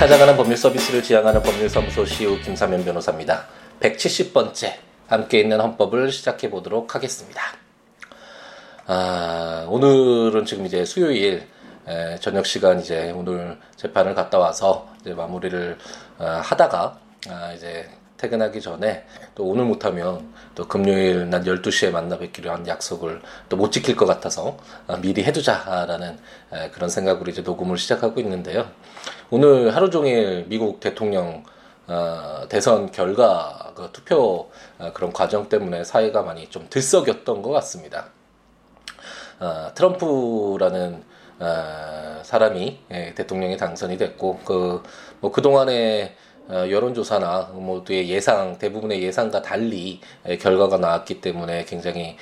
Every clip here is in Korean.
찾아가는 법률 서비스를 지향하는 법률사무소 CEO 김사면 변호사입니다. 170번째 함께 있는 헌법을 시작해 보도록 하겠습니다. 아, 오늘은 지금 이제 수요일 에, 저녁 시간 이제 오늘 재판을 갔다 와서 이제 마무리를 어, 하다가 아, 이제 퇴근하기 전에 또 오늘 못하면 또 금요일 난 12시에 만나 뵙기로 한 약속을 또 못 지킬 것 같아서 아, 미리 해두자라는 그런 생각으로 이제 녹음을 시작하고 있는데요. 오늘 하루 종일 미국 대통령 어, 대선 결과 그 투표 어, 그런 과정 때문에 사회가 많이 좀 들썩였던 것 같습니다. 어, 트럼프라는 어, 사람이 예, 대통령이 당선이 됐고 그 뭐 그동안에 어, 여론조사나 모두의 예상 대부분의 예상과 달리 결과가 나왔기 때문에 굉장히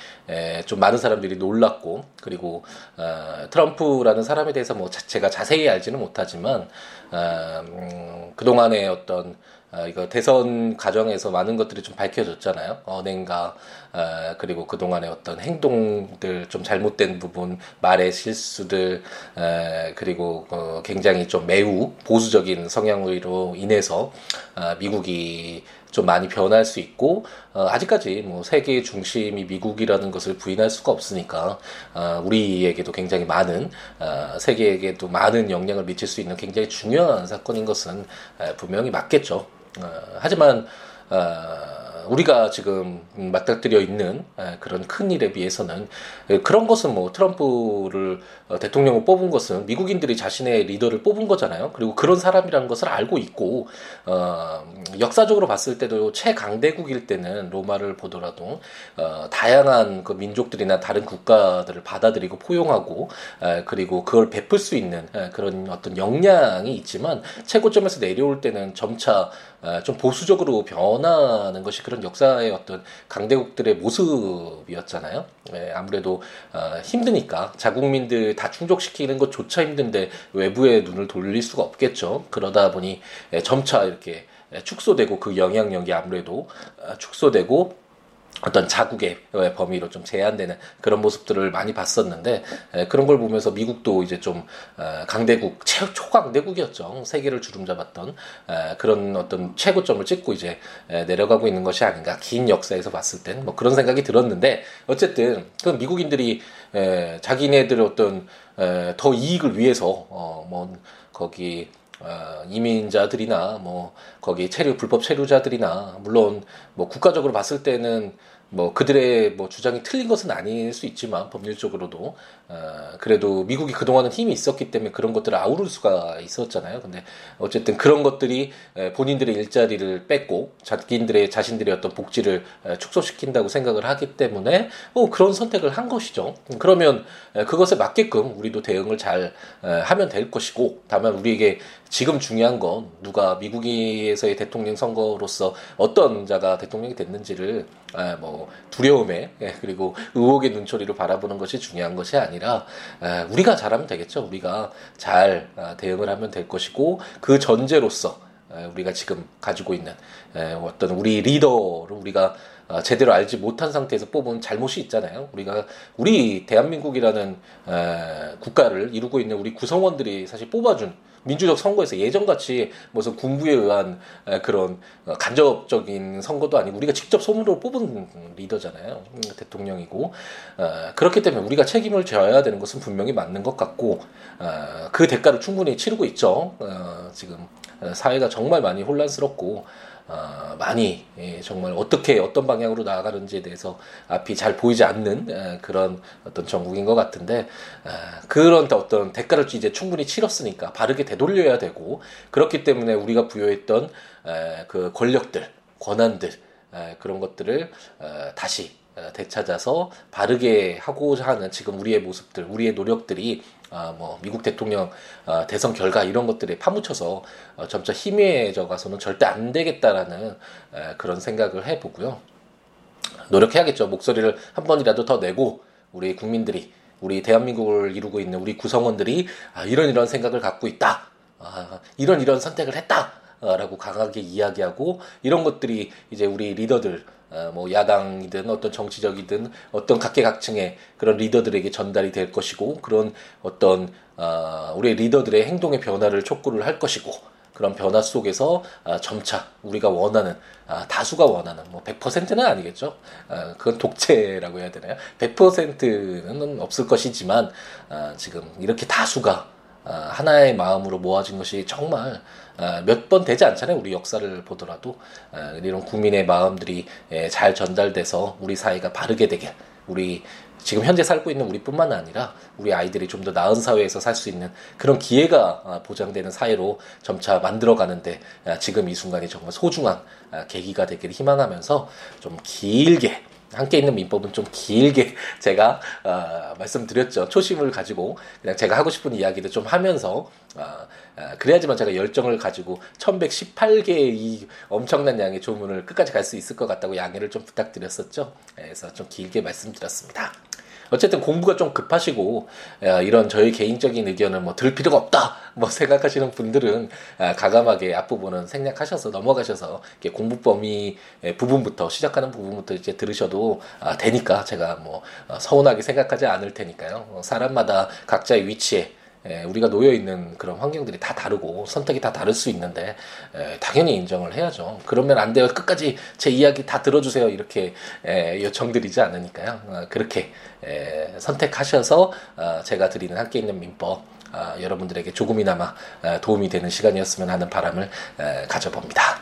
좀 많은 사람들이 놀랐고 그리고 어, 트럼프라는 사람에 대해서 뭐 제가 자세히 알지는 못하지만 어, 음, 그동안의 어떤 아, 이거 대선 과정에서 많은 것들이 좀 밝혀졌잖아요. 언행과 아, 그리고 그 동안의 어떤 행동들 좀 잘못된 부분, 말의 실수들 아, 그리고 어, 굉장히 좀 매우 보수적인 성향으로 인해서 아, 미국이 좀 많이 변할 수 있고 어, 아직까지 뭐 세계의 중심이 미국이라는 것을 부인할 수가 없으니까 어, 우리에게도 굉장히 많은 어, 세계에게도 많은 영향을 미칠 수 있는 굉장히 중요한 사건인 것은 에, 분명히 맞겠죠. 어, 하지만 어, 우리가 지금 맞닥뜨려 있는 그런 큰 일에 비해서는 그런 것은 뭐 트럼프를 어, 대통령을 뽑은 것은 미국인들이 자신의 리더를 뽑은 거잖아요. 그리고 그런 사람이라는 것을 알고 있고 어, 역사적으로 봤을 때도 최강대국일 때는 로마를 보더라도 어, 다양한 그 민족들이나 다른 국가들을 받아들이고 포용하고 에, 그리고 그걸 베풀 수 있는 에, 그런 어떤 역량이 있지만 최고점에서 내려올 때는 점차 에, 좀 보수적으로 변하는 것이 그런 역사의 어떤 강대국들의 모습이었잖아요. 예, 아무래도 어, 힘드니까 자국민들 다 충족시키는 것조차 힘든데 외부에 눈을 돌릴 수가 없겠죠. 그러다 보니 예, 점차 이렇게 예, 축소되고 그 영향력이 아무래도 어, 축소되고 어떤 자국의 범위로 좀 제한되는 그런 모습들을 많이 봤었는데 그런 걸 보면서 미국도 이제 좀 어, 강대국 초강대국이었죠. 세계를 주름잡았던 그런 어떤 최고점을 찍고 이제 내려가고 있는 것이 아닌가. 긴 역사에서 봤을 땐 뭐 그런 생각이 들었는데 어쨌든 그 미국인들이 자기네들의 어떤 더 이익을 위해서 어뭐 거기 어, 이민자들이나 뭐 거기 체류 불법 체류자들이나 물론 뭐 국가적으로 봤을 때는 뭐 그들의 뭐 주장이 틀린 것은 아닐 수 있지만 법률적으로도 어, 그래도 미국이 그동안은 힘이 있었기 때문에 그런 것들을 아우를 수가 있었잖아요. 근데 어쨌든 그런 것들이 본인들의 일자리를 뺏고 자기들의 자신들의 어떤 복지를 축소시킨다고 생각을 하기 때문에 뭐 그런 선택을 한 것이죠. 그러면 그것에 맞게끔 우리도 대응을 잘 하면 될 것이고 다만 우리에게 지금 중요한 건 누가 미국에서의 대통령 선거로서 어떤 자가 대통령이 됐는지를 뭐 두려움에 예, 그리고 의혹의 눈초리로 바라보는 것이 중요한 것이 아니라 아니라 우리가 잘하면 되겠죠. 우리가 잘 아, 대응을 하면 될 것이고 그 전제로서 우리가 지금 가지고 있는 어떤 우리 리더를 우리가 아, 제대로 알지 못한 상태에서 뽑은 잘못이 있잖아요. 우리가 우리 대한민국이라는 국가를 이루고 있는 우리 구성원들이 사실 뽑아준 민주적 선거에서 예전같이 무슨 군부에 의한 그런 어, 간접적인 선거도 아니고 우리가 직접 소문으로 뽑은 리더잖아요. 음, 대통령이고 어, 그렇기 때문에 우리가 책임을 져야 되는 것은 분명히 맞는 것 같고 어, 그 대가를 충분히 치르고 있죠. 지금 사회가 정말 많이 혼란스럽고 어, 많이 예, 정말 어떻게 어떤 방향으로 나아가는지에 대해서 앞이 잘 보이지 않는 에, 그런 어떤 전국인 것 같은데 에, 그런 어떤 대가를 이제 충분히 치렀으니까 바르게 되돌려야 되고 그렇기 때문에 우리가 부여했던 에, 그 권력들 권한들 에, 그런 것들을 에, 다시 되찾아서 바르게 하고자 하는 지금 우리의 모습들, 우리의 노력들이 아, 뭐 미국 대통령 아, 대선 결과 이런 것들에 파묻혀서 어, 점차 희미해져 가서는 절대 안 되겠다라는 에, 그런 생각을 해보고요. 노력해야겠죠. 목소리를 한 번이라도 더 내고 우리 국민들이 우리 대한민국을 이루고 있는 우리 구성원들이 아, 이런 이런 생각을 갖고 있다. 아, 이런 이런 선택을 했다. 라고 강하게 이야기하고 이런 것들이 이제 우리 리더들 어, 뭐 야당이든 어떤 정치적이든 어떤 각계각층의 그런 리더들에게 전달이 될 것이고 그런 어떤 어, 우리 리더들의 행동의 변화를 촉구를 할 것이고 그런 변화 속에서 아, 점차 우리가 원하는 아, 다수가 원하는 뭐 100%는 아니겠죠. 아, 그건 독재라고 해야 되나요? 100%는 없을 것이지만 지금 이렇게 다수가 하나의 마음으로 모아진 것이 정말 몇 번 되지 않잖아요. 우리 역사를 보더라도 이런 국민의 마음들이 예, 잘 전달돼서 우리 사회가 바르게 되게 우리 지금 현재 살고 있는 우리뿐만 아니라 우리 아이들이 좀 더 나은 사회에서 살 수 있는 그런 기회가 아, 보장되는 사회로 점차 만들어가는데 아, 지금 이 순간이 정말 소중한 아, 계기가 되기를 희망하면서 좀 길게 함께 있는 민법은 좀 길게 제가 어, 말씀드렸죠. 초심을 가지고 그냥 제가 하고 싶은 이야기를 좀 하면서 어, 어, 그래야지만 제가 열정을 가지고 1118개의 이 엄청난 양의 조문을 끝까지 갈 수 있을 것 같다고 양해를 좀 부탁드렸었죠. 그래서 좀 길게 말씀드렸습니다. 어쨌든 공부가 좀 급하시고 이런 저희 개인적인 의견을 뭐 들 필요가 없다 뭐 생각하시는 분들은 아, 가감하게 앞부분은 생략하셔서 넘어가셔서 공부 범위 부분부터 시작하는 부분부터 이제 들으셔도 아, 되니까 제가 뭐 어, 서운하게 생각하지 않을 테니까요. 어, 사람마다 각자의 위치에 예, 우리가 놓여 있는 그런 환경들이 다 다르고 선택이 다 다를 수 있는데 예, 당연히 인정을 해야죠. 그러면 안 돼요. 끝까지 제 이야기 다 들어주세요. 이렇게 예, 요청드리지 않으니까요. 어, 그렇게 예, 선택하셔서 어, 제가 드리는 함께 있는 민법 어, 여러분들에게 조금이나마 어, 도움이 되는 시간이었으면 하는 바람을 에, 가져봅니다.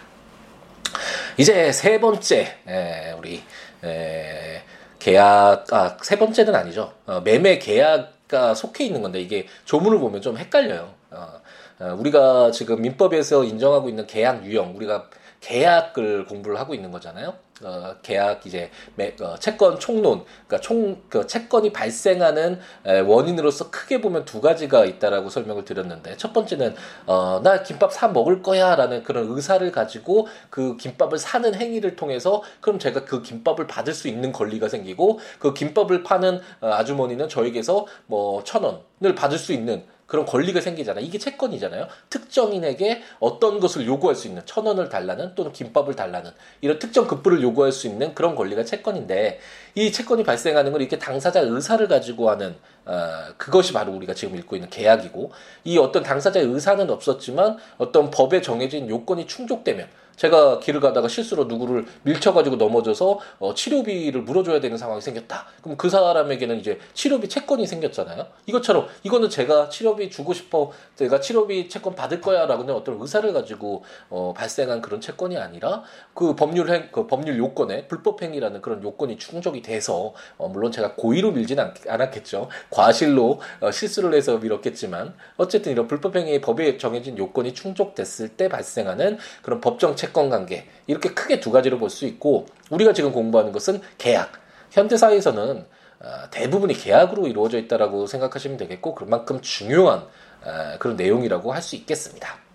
이제 세 번째 에, 우리 에, 계약 아 세 번째는 아니죠. 어, 매매 계약 가 속해 있는 건데 이게 조문을 보면 좀 헷갈려요. 어, 어, 우리가 지금 민법에서 인정하고 있는 계약 유형, 우리가 계약을 공부를 하고 있는 거잖아요. 어, 계약 이제 매, 어, 채권 총론, 그러니까 총 그 채권이 발생하는 에, 원인으로서 크게 보면 두 가지가 있다라고 설명을 드렸는데 첫 번째는 어, 나 김밥 사 먹을 거야라는 그런 의사를 가지고 그 김밥을 사는 행위를 통해서 그럼 제가 그 김밥을 받을 수 있는 권리가 생기고 그 김밥을 파는 어, 아주머니는 저에게서 뭐 천 원을 받을 수 있는 그런 권리가 생기잖아요. 이게 채권이잖아요. 특정인에게 어떤 것을 요구할 수 있는 천 원을 달라는 또는 김밥을 달라는 이런 특정 급부를 요구할 수 있는 그런 권리가 채권인데 이 채권이 발생하는 건 이렇게 당사자 의사를 가지고 하는 어, 그것이 바로 우리가 지금 읽고 있는 계약이고 이 어떤 당사자의 의사는 없었지만 어떤 법에 정해진 요건이 충족되면 제가 길을 가다가 실수로 누구를 밀쳐가지고 넘어져서 어, 치료비를 물어줘야 되는 상황이 생겼다. 그럼 그 사람에게는 이제 치료비 채권이 생겼잖아요. 이것처럼 이거는 제가 치료비 주고 싶어, 제가 치료비 채권 받을 거야라고는 어떤 의사를 가지고 어, 발생한 그런 채권이 아니라 그 법률 행, 그 법률 요건에 불법 행위라는 그런 요건이 충족이 돼서 어, 물론 제가 고의로 밀지는 않, 않았겠죠. 과실로 어, 실수를 해서 밀었겠지만 어쨌든 이런 불법 행위의 법에 정해진 요건이 충족됐을 때 발생하는 그런 법정 채권 채권 관계 이렇게 크게 두 가지로 볼 수 있고 우리가 지금 공부하는 것은 계약. 현대 사회에서는 어, 대부분이 계약으로 이루어져 있다라고 생각하시면 되겠고 그만큼 중요한 어, 그런 내용이라고 할 수 있겠습니다.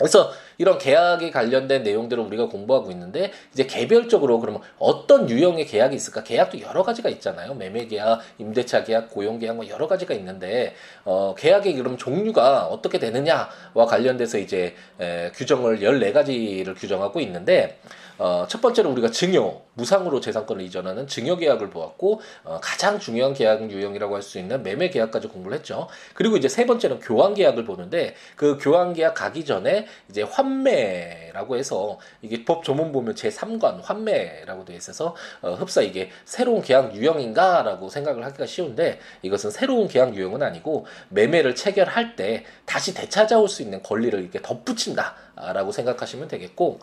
그래서 이런 계약에 관련된 내용들을 우리가 공부하고 있는데 이제 개별적으로 그러면 어떤 유형의 계약이 있을까? 계약도 여러 가지가 있잖아요. 매매 계약, 임대차 계약, 고용 계약 뭐 여러 가지가 있는데 어 계약의 그럼 종류가 어떻게 되느냐와 관련돼서 이제 에, 규정을 14가지를 규정하고 있는데 어, 첫 번째로 우리가 증여, 무상으로 재산권을 이전하는 증여 계약을 보았고, 어, 가장 중요한 계약 유형이라고 할 수 있는 매매 계약까지 공부를 했죠. 그리고 이제 세 번째는 교환 계약을 보는데, 그 교환 계약 가기 전에 이제 환매라고 해서, 이게 법 조문 보면 제3관 환매라고 되어 있어서, 어, 흡사 이게 새로운 계약 유형인가라고 생각을 하기가 쉬운데, 이것은 새로운 계약 유형은 아니고, 매매를 체결할 때 다시 되찾아올 수 있는 권리를 이렇게 덧붙인다 라고 생각하시면 되겠고,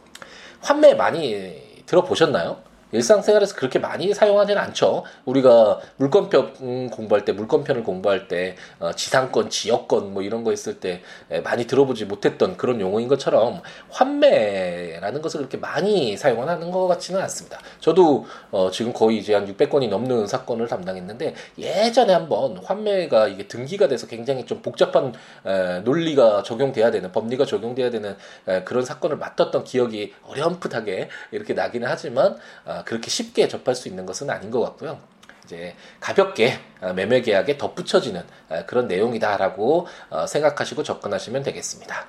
환매 많이 들어보셨나요? 일상생활에서 그렇게 많이 사용하지는 않죠. 우리가 물권편 공부할 때, 물권편을 공부할 때, 어, 지상권, 지역권 뭐 이런 거 있을 때 많이 들어보지 못했던 그런 용어인 것처럼 환매라는 것을 그렇게 많이 사용하는 것 같지는 않습니다. 저도 어, 지금 거의 이제 한 600건이 넘는 사건을 담당했는데 예전에 한번 환매가 이게 등기가 돼서 굉장히 좀 복잡한 에, 논리가 적용돼야 되는 법리가 적용돼야 되는 에, 그런 사건을 맡았던 기억이 어렴풋하게 이렇게 나기는 하지만 어, 그렇게 쉽게 접할 수 있는 것은 아닌 것 같고요. 이제 가볍게 어, 매매 계약에 덧붙여지는 어, 그런 내용이다라고 어, 생각하시고 접근하시면 되겠습니다.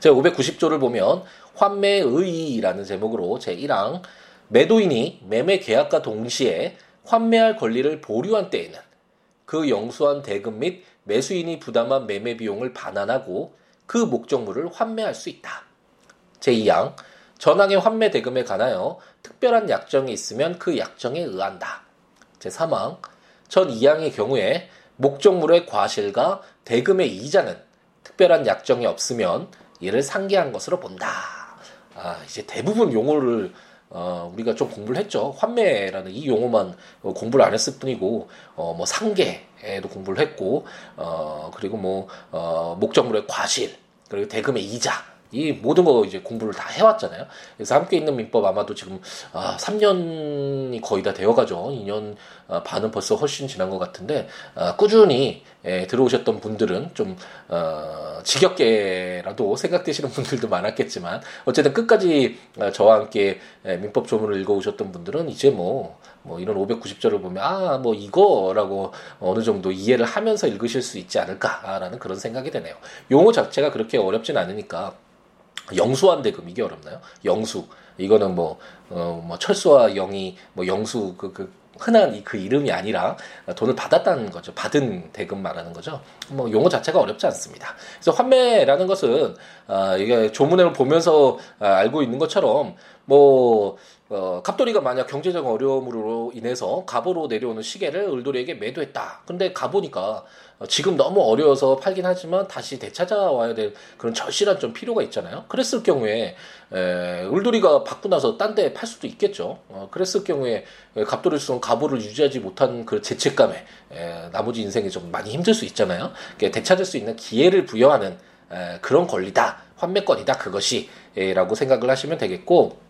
제 590조를 보면 환매의라는 제목으로 제 1항 매도인이 매매 계약과 동시에 환매할 권리를 보류한 때에는 그 영수한 대금 및 매수인이 부담한 매매 비용을 반환하고 그 목적물을 환매할 수 있다. 제2항 전항의 환매 대금에 관하여 특별한 약정이 있으면 그 약정에 의한다. 제3항 전 2항의 경우에 목적물의 과실과 대금의 이자는 특별한 약정이 없으면 이를 상기한 것으로 본다. 아, 이제 대부분 용어를 어, 우리가 좀 공부를 했죠. 환매라는 이 용어만 어, 공부를 안 했을 뿐이고, 어, 뭐 상계에도 공부를 했고, 어, 그리고 뭐, 어, 목적물의 과실, 그리고 대금의 이자, 이 모든 거 이제 공부를 다 해왔잖아요. 그래서 함께 있는 민법 아마도 지금 아, 3년이 거의 다 되어가죠. 2년 아, 반은 벌써 훨씬 지난 것 같은데 아, 꾸준히 예, 들어오셨던 분들은 좀 어, 지겹게라도 생각되시는 분들도 많았겠지만 어쨌든 끝까지 아, 저와 함께 예, 민법 조문을 읽어오셨던 분들은 이제 뭐, 뭐 이런 590절을 보면 아 뭐 이거라고 어느 정도 이해를 하면서 읽으실 수 있지 않을까라는 그런 생각이 되네요. 용어 자체가 그렇게 어렵진 않으니까 영수한 대금 이게 어렵나요? 영수 이거는 뭐, 어, 뭐 철수와 영이 뭐 영수 그, 그 흔한 이 그 이름이 아니라 돈을 받았다는 거죠. 받은 대금 말하는 거죠. 뭐 용어 자체가 어렵지 않습니다. 그래서 환매라는 것은 아, 이게 조문을 보면서 아, 알고 있는 것처럼 뭐 어, 갑돌이가 만약 경제적 어려움으로 인해서 갑으로 내려오는 시계를 을돌이에게 매도했다. 근데 가보니까 어, 지금 너무 어려워서 팔긴 하지만 다시 되찾아와야 될 그런 절실한 좀 필요가 있잖아요. 그랬을 경우에 에, 을돌이가 받고 나서 딴 데 팔 수도 있겠죠. 어, 그랬을 경우에 갑돌이 수는 갑오를 유지하지 못한 그 죄책감에 에, 나머지 인생이 좀 많이 힘들 수 있잖아요. 되찾을 수 있는 기회를 부여하는 에, 그런 권리다. 환매권이다. 그것이라고 생각을 하시면 되겠고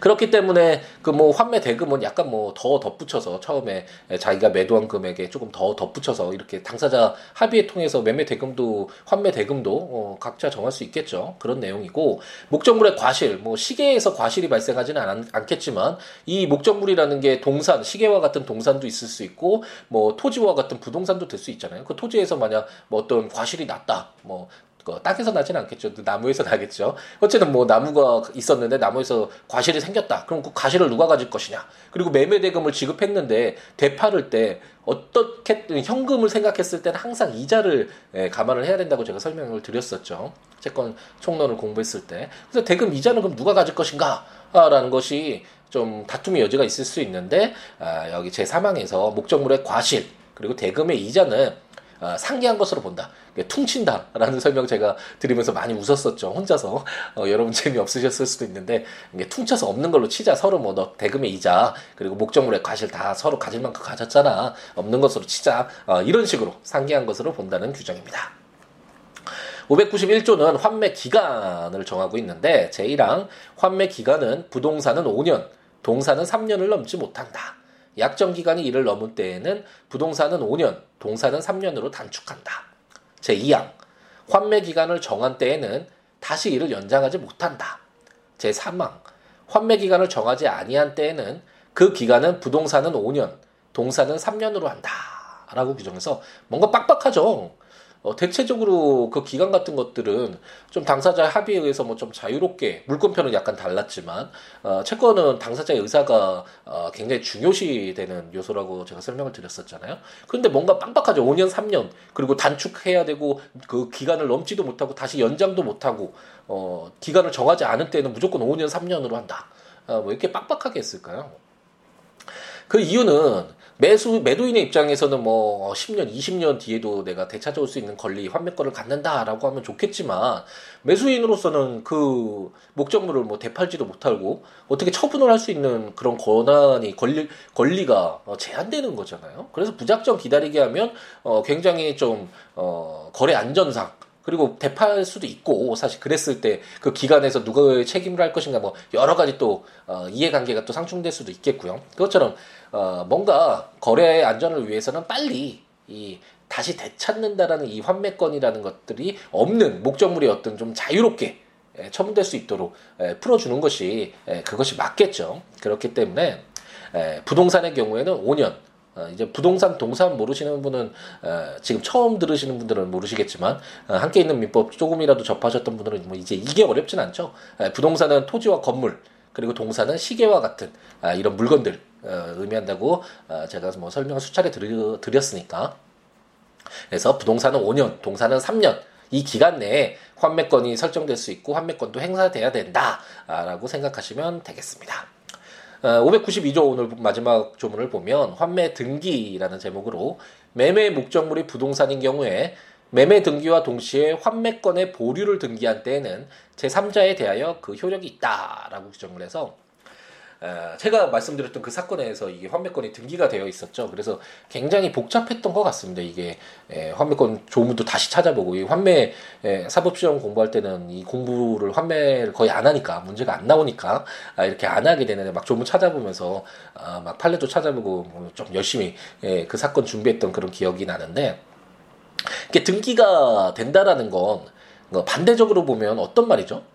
그렇기 때문에 그 뭐 환매 대금은 약간 뭐 더 덧붙여서 처음에 자기가 매도한 금액에 조금 더 덧붙여서 이렇게 당사자 합의에 통해서 매매 대금도 환매 대금도 어 각자 정할 수 있겠죠. 그런 내용이고 목적물의 과실 뭐 시계에서 과실이 발생하지는 않, 않겠지만 이 목적물이라는 게 동산 시계와 같은 동산도 있을 수 있고 뭐 토지와 같은 부동산도 될 수 있잖아요. 그 토지에서 만약 뭐 어떤 과실이 났다. 뭐 그 땅에서 나지는 않겠죠. 나무에서 나겠죠. 어쨌든 뭐 나무가 있었는데 나무에서 과실이 생겼다. 그럼 그 과실을 누가 가질 것이냐. 그리고 매매 대금을 지급했는데 되팔을 때 어떻게 현금을 생각했을 때는 항상 이자를 예, 감안을 해야 된다고 제가 설명을 드렸었죠. 채권 총론을 공부했을 때. 그래서 대금 이자는 그럼 누가 가질 것인가? 라는 것이 좀 다툼의 여지가 있을 수 있는데 아, 여기 제 사망에서 목적물의 과실 그리고 대금의 이자는 어, 상기한 것으로 본다. 퉁친다라는 설명 제가 드리면서 많이 웃었었죠. 혼자서 어, 여러분 재미 없으셨을 수도 있는데 퉁쳐서 없는 걸로 치자. 서로 뭐 너 대금의 이자 그리고 목적물의 과실 다 서로 가질 만큼 가졌잖아. 없는 것으로 치자. 어, 이런 식으로 상기한 것으로 본다는 규정입니다. 591조는 환매 기간을 정하고 있는데 제1항 환매 기간은 부동산은 5년, 동산은 3년을 넘지 못한다. 약정 기간이 이를 넘은 때에는 부동산은 5년, 동산은 3년으로 단축한다. 제2항 환매 기간을 정한 때에는 다시 이를 연장하지 못한다. 제3항 환매 기간을 정하지 아니한 때에는 그 기간은 부동산은 5년, 동산은 3년으로 한다. 라고 규정해서 뭔가 빡빡하죠. 어, 대체적으로 그 기간 같은 것들은 좀 당사자 합의에 의해서 뭐 좀 자유롭게 물권표는 약간 달랐지만 어, 채권은 당사자의 의사가 어, 굉장히 중요시되는 요소라고 제가 설명을 드렸었잖아요. 근데 뭔가 빡빡하죠. 5년, 3년 그리고 단축해야 되고 그 기간을 넘지도 못하고 다시 연장도 못하고 어, 기간을 정하지 않은 때는 무조건 5년, 3년으로 한다. 어, 뭐 이렇게 빡빡하게 했을까요? 그 이유는 매수 매도인의 입장에서는 뭐 10년, 20년 뒤에도 내가 되찾아올 수 있는 권리, 환매권을 갖는다라고 하면 좋겠지만 매수인으로서는 그 목적물을 뭐 되팔지도 못하고 어떻게 처분을 할 수 있는 그런 권한이 권리 권리가 어, 제한되는 거잖아요. 그래서 무작정 기다리게 하면 어 굉장히 좀 어 거래 안전상 그리고 대파할 수도 있고 사실 그랬을 때 그 기간에서 누가 책임을 할 것인가 뭐 여러 가지 또 어, 이해관계가 또 상충될 수도 있겠고요. 그것처럼 어, 뭔가 거래의 안전을 위해서는 빨리 이 다시 되찾는다라는 이 환매권이라는 것들이 없는 목적물이 어떤 좀 자유롭게 예, 처분될 수 있도록 예, 풀어주는 것이 예, 그것이 맞겠죠. 그렇기 때문에 부동산의 경우에는 5년 어, 이제 부동산 동산 모르시는 분은 어, 지금 처음 들으시는 분들은 모르시겠지만 어, 함께 있는 민법 조금이라도 접하셨던 분들은 뭐 이제 이게 어렵진 않죠. 에, 부동산은 토지와 건물 그리고 동산은 시계와 같은 아, 이런 물건들 어, 의미한다고 어, 제가 뭐 설명을 수차례 드렸으니까 그래서 부동산은 5년, 동산은 3년 이 기간 내에 환매권이 설정될 수 있고 환매권도 행사돼야 된다라고 생각하시면 되겠습니다. 592조 어, 오늘 마지막 조문을 보면 환매 등기라는 제목으로 매매 목적물이 부동산인 경우에 매매 등기와 동시에 환매권의 보류를 등기한 때에는 제3자에 대하여 그 효력이 있다라고 규정을 해서 제가 말씀드렸던 그 사건에서 이게 환매권이 등기가 되어 있었죠. 그래서 굉장히 복잡했던 것 같습니다. 이게 환매권 조문도 다시 찾아보고 이 환매 사법시험 공부할 때는 이 공부를 환매를 거의 안 하니까 문제가 안 나오니까 아, 이렇게 안 하게 되는데 막 조문 찾아보면서 아, 막 판례도 찾아보고 뭐좀 열심히 그 사건 준비했던 그런 기억이 나는데 이게 등기가 된다라는 건뭐 반대적으로 보면 어떤 말이죠?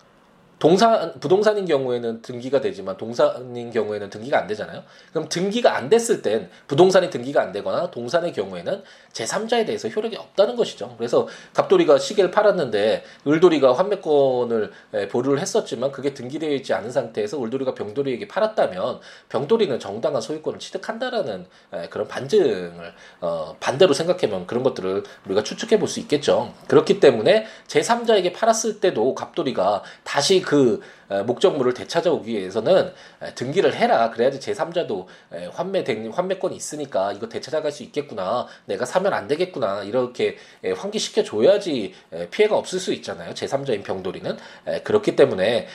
동산 부동산인 경우에는 등기가 되지만 동산인 경우에는 등기가 안 되잖아요. 그럼 등기가 안 됐을 땐 부동산이 등기가 안 되거나 동산의 경우에는 제3자에 대해서 효력이 없다는 것이죠. 그래서 갑돌이가 시계를 팔았는데 을돌이가 환매권을 보류를 했었지만 그게 등기되어 있지 않은 상태에서 을돌이가 병돌이에게 팔았다면 병돌이는 정당한 소유권을 취득한다라는 그런 반증을 어 반대로 생각하면 그런 것들을 우리가 추측해 볼 수 있겠죠. 그렇기 때문에 제3자에게 팔았을 때도 갑돌이가 다시 그 목적물을 되찾아오기 위해서는 등기를 해라. 그래야지 제3자도 환매 환매권이 있으니까 이거 되찾아갈 수 있겠구나. 내가 사면 안 되겠구나. 이렇게 환기시켜 줘야지 피해가 없을 수 있잖아요. 제3자인 병돌이는 그렇기 때문에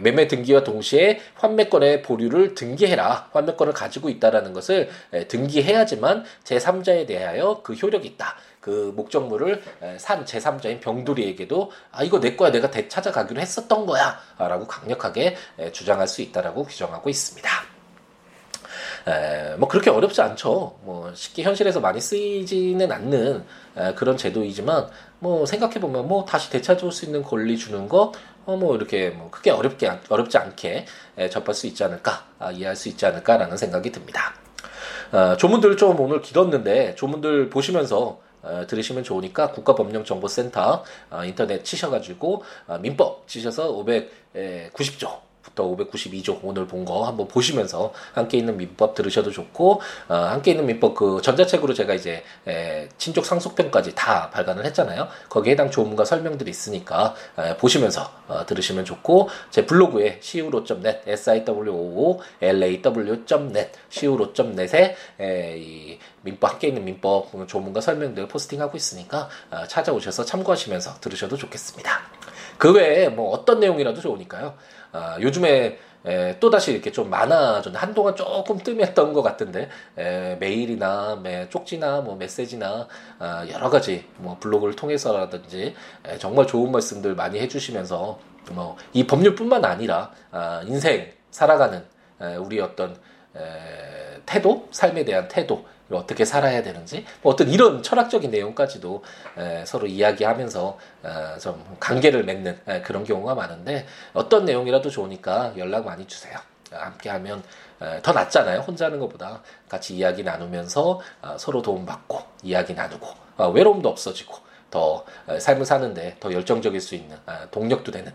매매 등기와 동시에 환매권의 보류를 등기해라. 환매권을 가지고 있다라는 것을 등기해야지만 제3자에 대하여 그 효력이 있다. 그 목적물을 산 제3자인 병돌이에게도 아 이거 내 거야 내가 되찾아가기로 했었던 거야 라고 강력하게 주장할 수 있다라고 규정하고 있습니다. 에, 뭐 그렇게 어렵지 않죠. 뭐 쉽게 현실에서 많이 쓰이지는 않는 에, 그런 제도이지만 뭐 생각해 보면 뭐 다시 되찾아올 수 있는 권리 주는 것, 어, 뭐 이렇게 뭐 크게 어렵게 어렵지 않게 에, 접할 수 있지 않을까, 아, 이해할 수 있지 않을까라는 생각이 듭니다. 어, 조문들 좀 오늘 길었는데 조문들 보시면서 어, 들으시면 좋으니까 국가법령정보센터 어, 인터넷 치셔가지고 어, 민법 치셔서 590조 부터 592조 오늘 본 거 한번 보시면서 함께 있는 민법 들으셔도 좋고 어, 함께 있는 민법 그 전자책으로 제가 이제 에, 친족 상속편까지 다 발간을 했잖아요. 거기에 해당 조문과 설명들이 있으니까 에, 보시면서 어, 들으시면 좋고 제 블로그에 siwo.net siwo law.net siwo.net에 민법 함께 있는 민법 조문과 설명들 포스팅하고 있으니까 어, 찾아오셔서 참고하시면서 들으셔도 좋겠습니다. 그 외에 뭐 어떤 내용이라도 좋으니까요. 아, 요즘에 에, 또다시 이렇게 좀 많아졌는데 한동안 조금 뜸했던 것 같은데 에, 메일이나 매, 쪽지나 뭐 메시지나 아, 여러 가지 뭐 블로그를 통해서라든지 에, 정말 좋은 말씀들 많이 해주시면서 뭐 이 법률뿐만 아니라 아, 인생 살아가는 에, 우리 어떤 에, 태도 삶에 대한 태도 어떻게 살아야 되는지 뭐 어떤 이런 철학적인 내용까지도 에, 서로 이야기하면서 에, 좀 관계를 맺는 에, 그런 경우가 많은데 어떤 내용이라도 좋으니까 연락 많이 주세요. 함께하면 더 낫잖아요. 혼자 하는 것보다 같이 이야기 나누면서 어, 서로 도움받고 이야기 나누고 어, 외로움도 없어지고 더 삶을 사는데 더 열정적일 수 있는 아, 동력도 되는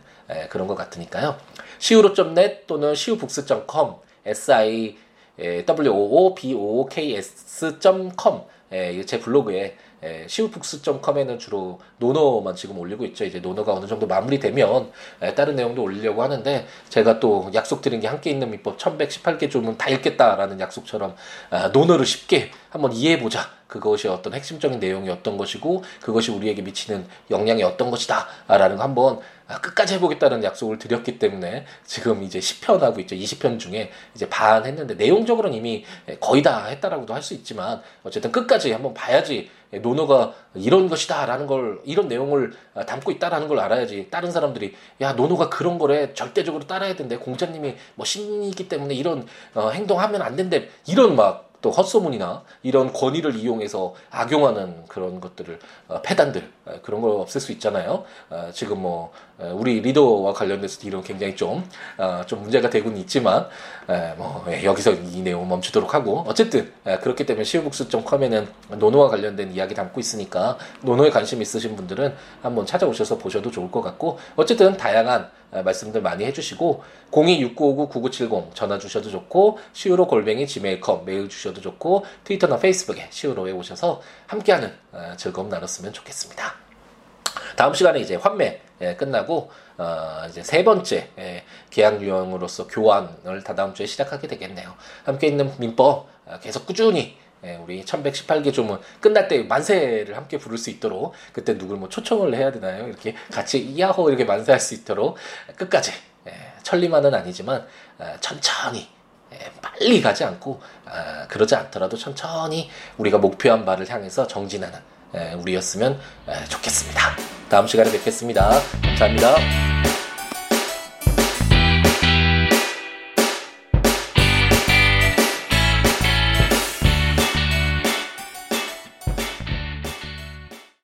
그런 것 같으니까요. siwo.net 또는 siwobooks.com si wooboks.com 예, 제 블로그에 예, 시우북스.com에는 주로 논어만 지금 올리고 있죠. 이제 논어가 어느 정도 마무리되면 예, 다른 내용도 올리려고 하는데 제가 또 약속드린 게 함께 읽는 민법 1118개 조문 다 읽겠다라는 약속처럼 아, 논어를 쉽게 한번 이해해보자. 그것이 어떤 핵심적인 내용이 어떤 것이고 그것이 우리에게 미치는 영향이 어떤 것이다. 라는 거 한번 아, 끝까지 해보겠다는 약속을 드렸기 때문에 지금 이제 10편 하고 있죠. 20편 중에 이제 반 했는데 내용적으로는 이미 거의 다 했다라고도 할 수 있지만 어쨌든 끝까지 한번 봐야지 노노가 이런 것이다라는 걸 이런 내용을 담고 있다라는 걸 알아야지 다른 사람들이 야 노노가 그런 거래 절대적으로 따라야 된대 공자님이 뭐 신이기 때문에 이런 어, 행동하면 안 된대 이런 막 또 헛소문이나 이런 권위를 이용해서 악용하는 그런 것들을 어, 폐단들 어, 그런 걸 없앨 수 있잖아요. 어, 지금 뭐 어, 우리 리더와 관련돼서 이런 굉장히 좀좀 문제가 되고는 있지만 에, 뭐 예, 여기서 이 내용 멈추도록 하고 어쨌든 에, 그렇기 때문에 시우북스.com에는 노노와 관련된 이야기 담고 있으니까 노노에 관심 있으신 분들은 한번 찾아오셔서 보셔도 좋을 것 같고 어쨌든 다양한 말씀들 많이 해주시고 026959-9970 전화 주셔도 좋고 시우로 골뱅이 지메일컴 메일 주셔도 좋고 트위터나 페이스북에 시우로에 오셔서 함께하는 즐거움 나눴으면 좋겠습니다. 다음 시간에 이제 환매 예, 끝나고 어, 이제 세 번째 예, 계약 유형으로서 교환을 다다음 주에 시작하게 되겠네요. 함께 있는 민법 어, 계속 꾸준히 예, 우리 1118개 조문 끝날 때 만세를 함께 부를 수 있도록 그때 누굴 뭐 초청을 해야 되나요? 이렇게 같이 이야호 이렇게 만세할 수 있도록 끝까지 예, 천리만은 아니지만 어, 천천히 예, 빨리 가지 않고 어, 그러지 않더라도 천천히 우리가 목표한 바를 향해서 정진하는 예, 우리였으면 예, 좋겠습니다. 다음 시간에 뵙겠습니다. 감사합니다.